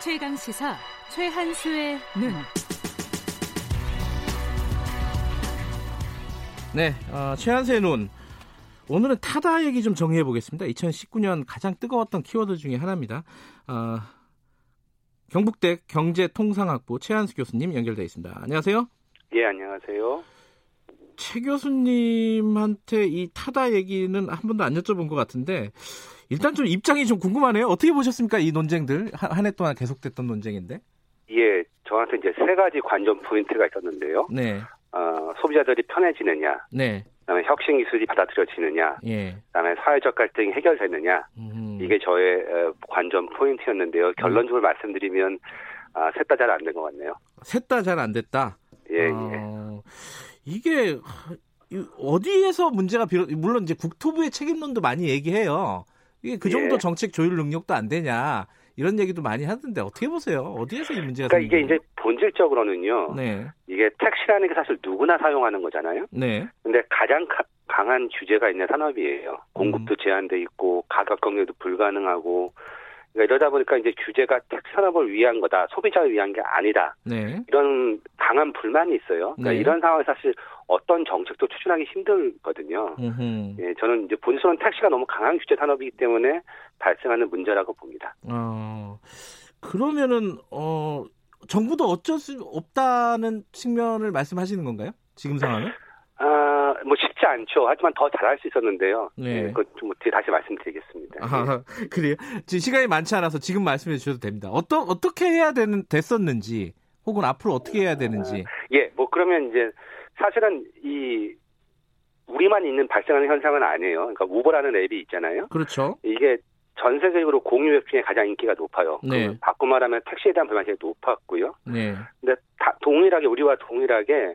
최강 시사 최한수의 눈. 네, 어, 최한수의 눈. 오늘은 타다 얘기 좀 정리해 보겠습니다. 2019년 가장 뜨거웠던 키워드 중에 하나입니다. 어, 경북대 경제통상학부 최한수 교수님 연결되어 있습니다. 안녕하세요. 예, 안녕하세요. 최 교수님한테 이 타다 얘기는 한 번도 안 여쭤본 것 같은데 일단 좀 입장이 좀 궁금하네요. 어떻게 보셨습니까? 이 논쟁들 한 해 동안 계속됐던 논쟁인데. 예, 저한테 이제 세 가지 관전 포인트가 있었는데요. 네. 어, 소비자들이 편해지느냐, 네. 그다음에 혁신 기술이 받아들여지느냐, 예. 그다음에 사회적 갈등이 해결되느냐, 음. 이게 저의 어, 관전 포인트였는데요. 결론적으로 말씀드리면 아, 셋다 잘 안 된 것 같네요. 셋 다 잘 안 됐다. 예, 예. 어, 이게 이- 어디에서 문제가 비롯 물론 이제 국토부의 책임론도 많이 얘기해요. 이게 그 정도 예. 정책 조율 능력도 안 되냐 이런 얘기도 많이 하던데 어떻게 보세요? 어디에서 이 문제가 그러니까 이게 이제 본질적으로는요. 네, 이게 택시라는 게 사실 누구나 사용하는 거잖아요. 네, 근데 가장 가- 강한 규제가 있는 산업이에요. 공급도 음. 제한돼 있고 가격 경쟁도 불가능하고 그러니까 이러다 보니까 이제 규제가 택시 산업을 위한 거다, 소비자를 위한 게 아니다. 네, 이런 강한 불만이 있어요. 그러니까 네. 이런 상황에 사실 어떤 정책도 추진하기 힘들거든요. 음흠. 예, 저는 이제 본질은 택시가 너무 강한 규제 산업이기 때문에 발생하는 문제라고 봅니다. 어, 그러면은 어 정부도 어쩔 수 없다는 측면을 말씀하시는 건가요? 지금 상황은? 아, 뭐 쉽지 않죠. 하지만 더 잘할 수 있었는데요. 네. 예, 그건 좀 뒤에 다시 말씀드리겠습니다. 아, 그래요? 지금 시간이 많지 않아서 지금 말씀해 주셔도 됩니다. 어떠, 어떻게 해야 되는, 됐었는지, 혹은 앞으로 어떻게 해야 되는지. 예, 뭐 그러면 이제 사실은 이 우리만 있는 발생하는 현상은 아니에요. 그러니까 우버라는 앱이 있잖아요. 그렇죠. 이게 전 세계적으로 공유 앱 중에 가장 인기가 높아요. 네. 그 바꿔 말하면 택시에 대한 불만이 높았고요. 네. 근데 다 동일하게 우리와 동일하게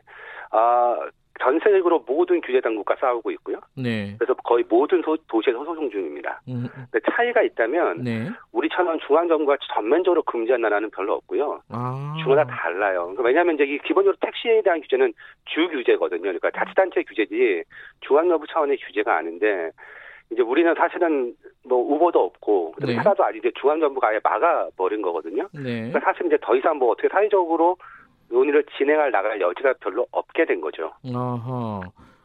아, 전 세계적으로 모든 규제 당국과 싸우고 있고요. 네. 그래서 거의 모든 소- 도시에서 소송 중입니다. 음, 근데 차이가 있다면 네. 우리처럼 중앙 정부가 전면적으로 금지한 나라는 별로 없고요. 아. 주마다 달라요. 그러니까 왜냐하면 이제 이 기본적으로 택시에 대한 규제는 주 규제거든요. 그러니까 자치단체 규제지 중앙정부 차원의 규제가 아닌데 이제 우리는 사실은 뭐 우버도 없고 네. 하나도 아닌데 중앙정부가 아예 막아버린 거거든요. 네. 그러니까 사실 이제 더 이상 뭐 어떻게 사회적으로 논의를 진행할 나갈 여지가 별로 없게 된 거죠. 아하.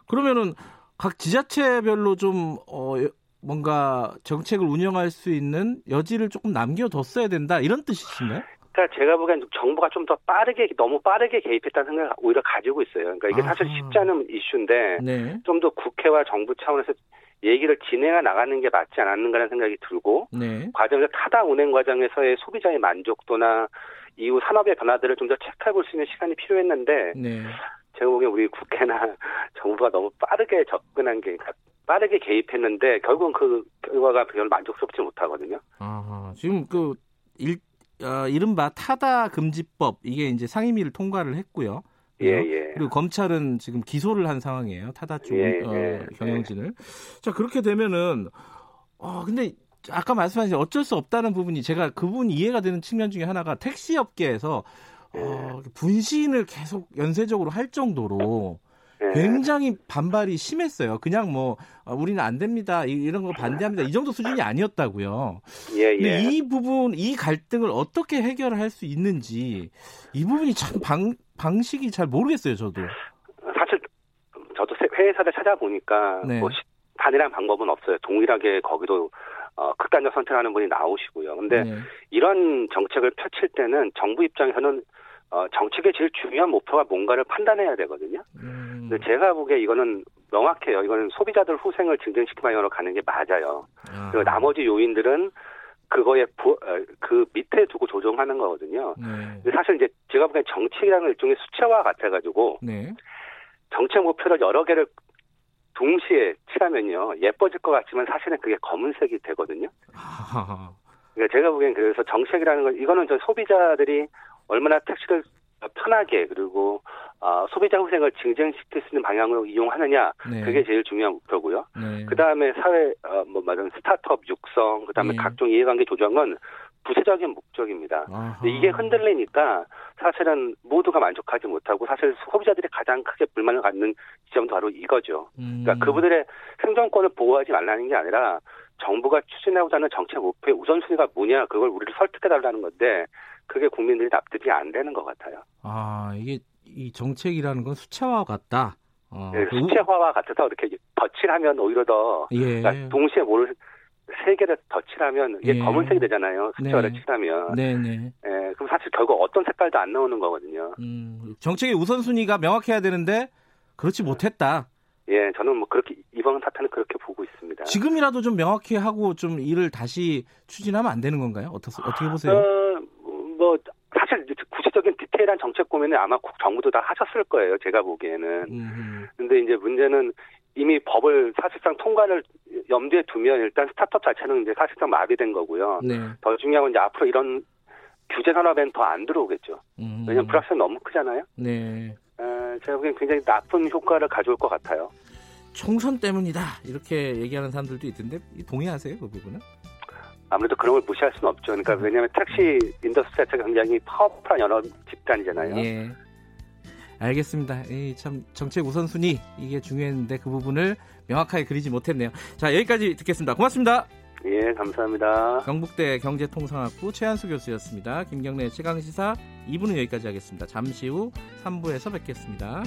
그러면은 각 지자체별로 좀, 어, 뭔가 정책을 운영할 수 있는 여지를 조금 남겨뒀어야 된다. 이런 뜻이신가요? 그러니까 제가 보기엔 정부가 좀 더 빠르게 너무 빠르게 개입했다는 생각을 오히려 가지고 있어요. 그러니까 이게 사실 아하. 쉽지 않은 이슈인데 네. 좀더 국회와 정부 차원에서 얘기를 진행해 나가는 게 맞지 않았는가라는 생각이 들고 네. 과정에서 타다 운행 과정에서의 소비자의 만족도나 이후 산업의 변화들을 좀 더 체크해 볼 수 있는 시간이 필요했는데 네. 제가 보기엔 우리 국회나 정부가 너무 빠르게 접근한 게 그러니까 빠르게 개입했는데 결국은 그 결과가 별로 만족스럽지 못하거든요. 아하. 지금 그, 일, 어, 이른바 타다 금지법, 이게 이제 상임위를 통과를 했고요. 예, 예. 그리고 검찰은 지금 기소를 한 상황이에요. 타다 쪽 예, 어, 예, 경영진을. 자 그렇게 되면은 어 근데 아까 말씀하신 어쩔 수 없다는 부분이 제가 그 부분 이해가 되는 측면 중에 하나가 택시 업계에서 어, 분신을 계속 연쇄적으로 할 정도로 예. 굉장히 반발이 심했어요. 그냥 뭐 어, 우리는 안 됩니다. 이- 이런 거 반대합니다. 이 정도 수준이 아니었다고요. 예, 예. 이 부분, 이 갈등을 어떻게 해결할 수 있는지 이 부분이 참 방, 방식이 잘 모르겠어요, 저도. 사실 저도 세- 회사를 찾아보니까 네. 뭐 시- 단일한 방법은 없어요. 동일하게 거기도 어, 극단적 선택하는 분이 나오시고요. 근데 네. 이런 정책을 펼칠 때는 정부 입장에서는 어, 정책의 제일 중요한 목표가 뭔가를 판단해야 되거든요. 음, 근데 제가 보기에 이거는 명확해요. 이거는 소비자들 후생을 증진시키는 방향으로 가는 게 맞아요. 아, 그리고 나머지 요인들은 그거에 부- 어, 그 밑에 두고 조정하는 거거든요. 네. 사실 이제 제가 보기엔 정책이라는 건 일종의 수채화 같아가지고 네. 정책 목표를 여러 개를 동시에 칠하면요 예뻐질 것 같지만 사실은 그게 검은색이 되거든요. 그러니까 제가 보기엔 그래서 정책이라는 건 이거는 저 소비자들이 얼마나 택시를 편하게 그리고 어, 소비자 후생을 증진시킬 수 있는 방향으로 이용하느냐 네. 그게 제일 중요한 목표고요. 네. 그 다음에 사회 어, 뭐 말하는 스타트업 육성, 그 다음에 예. 각종 이해관계 조정은 부수적인 목적입니다. 이게 흔들리니까 사실은 모두가 만족하지 못하고 사실 소비자들이 가장 크게 불만을 갖는 지점도 바로 이거죠. 음. 그러니까 그분들의 생존권을 보호하지 말라는 게 아니라 정부가 추진하고자 하는 정책 목표의 우선순위가 뭐냐 그걸 우리를 설득해달라는 건데 그게 국민들이 납득이 안 되는 것 같아요. 아 이게 이 정책이라는 건 수채화와 같다. 어, 예, 그 우- 수채화와 같아서 이렇게 덧칠하면 오히려 더 예. 그러니까 동시에 뭘 세 개를 덧칠하면 이게 예. 검은색이 되잖아요. 수채화를 네. 칠하면. 네 네. 예, 그럼 사실 결국 어떤 색깔도 안 나오는 거거든요. 음, 정책의 우선순위가 명확해야 되는데 그렇지 못했다. 예, 저는 뭐 그렇게 이번 사태는 그렇게 보고 있습니다. 지금이라도 좀 명확히 하고 좀 일을 다시 추진하면 안 되는 건가요? 어떻게, 어떻게 보세요? 어, 뭐 사실 구체적인 디테일한 정책 고민은 아마 국 정부도 다 하셨을 거예요. 제가 보기에는. 음, 근데 이제 문제는 이미 법을 사실상 통과를 염두에 두면 일단 스타트업 자체는 이제 사실상 마비된 거고요. 네. 더 중요한 건 이제 앞으로 이런 규제 산업엔 더 안 들어오겠죠. 음, 왜냐면 불확실성이 너무 크잖아요. 네. 에, 제가 보기엔 굉장히 나쁜 효과를 가져올 것 같아요. 총선 때문이다. 이렇게 얘기하는 사람들도 있던데 동의하세요? 그 부분은? 아무래도 그런 걸 무시할 수는 없죠. 그러니까 왜냐하면 택시 industry 자체가 굉장히 powerful한 연합 집단이잖아요. 예. 알겠습니다. 이참 정책 우선순위 이게 중요했는데 그 부분을 명확하게 그리지 못했네요. 자 여기까지 듣겠습니다. 고맙습니다. 예, 감사합니다. 경북대 경제통상학부 최한수 교수였습니다. 김경래 최강시사 2부는 여기까지 하겠습니다. 잠시 후 3부에서 뵙겠습니다.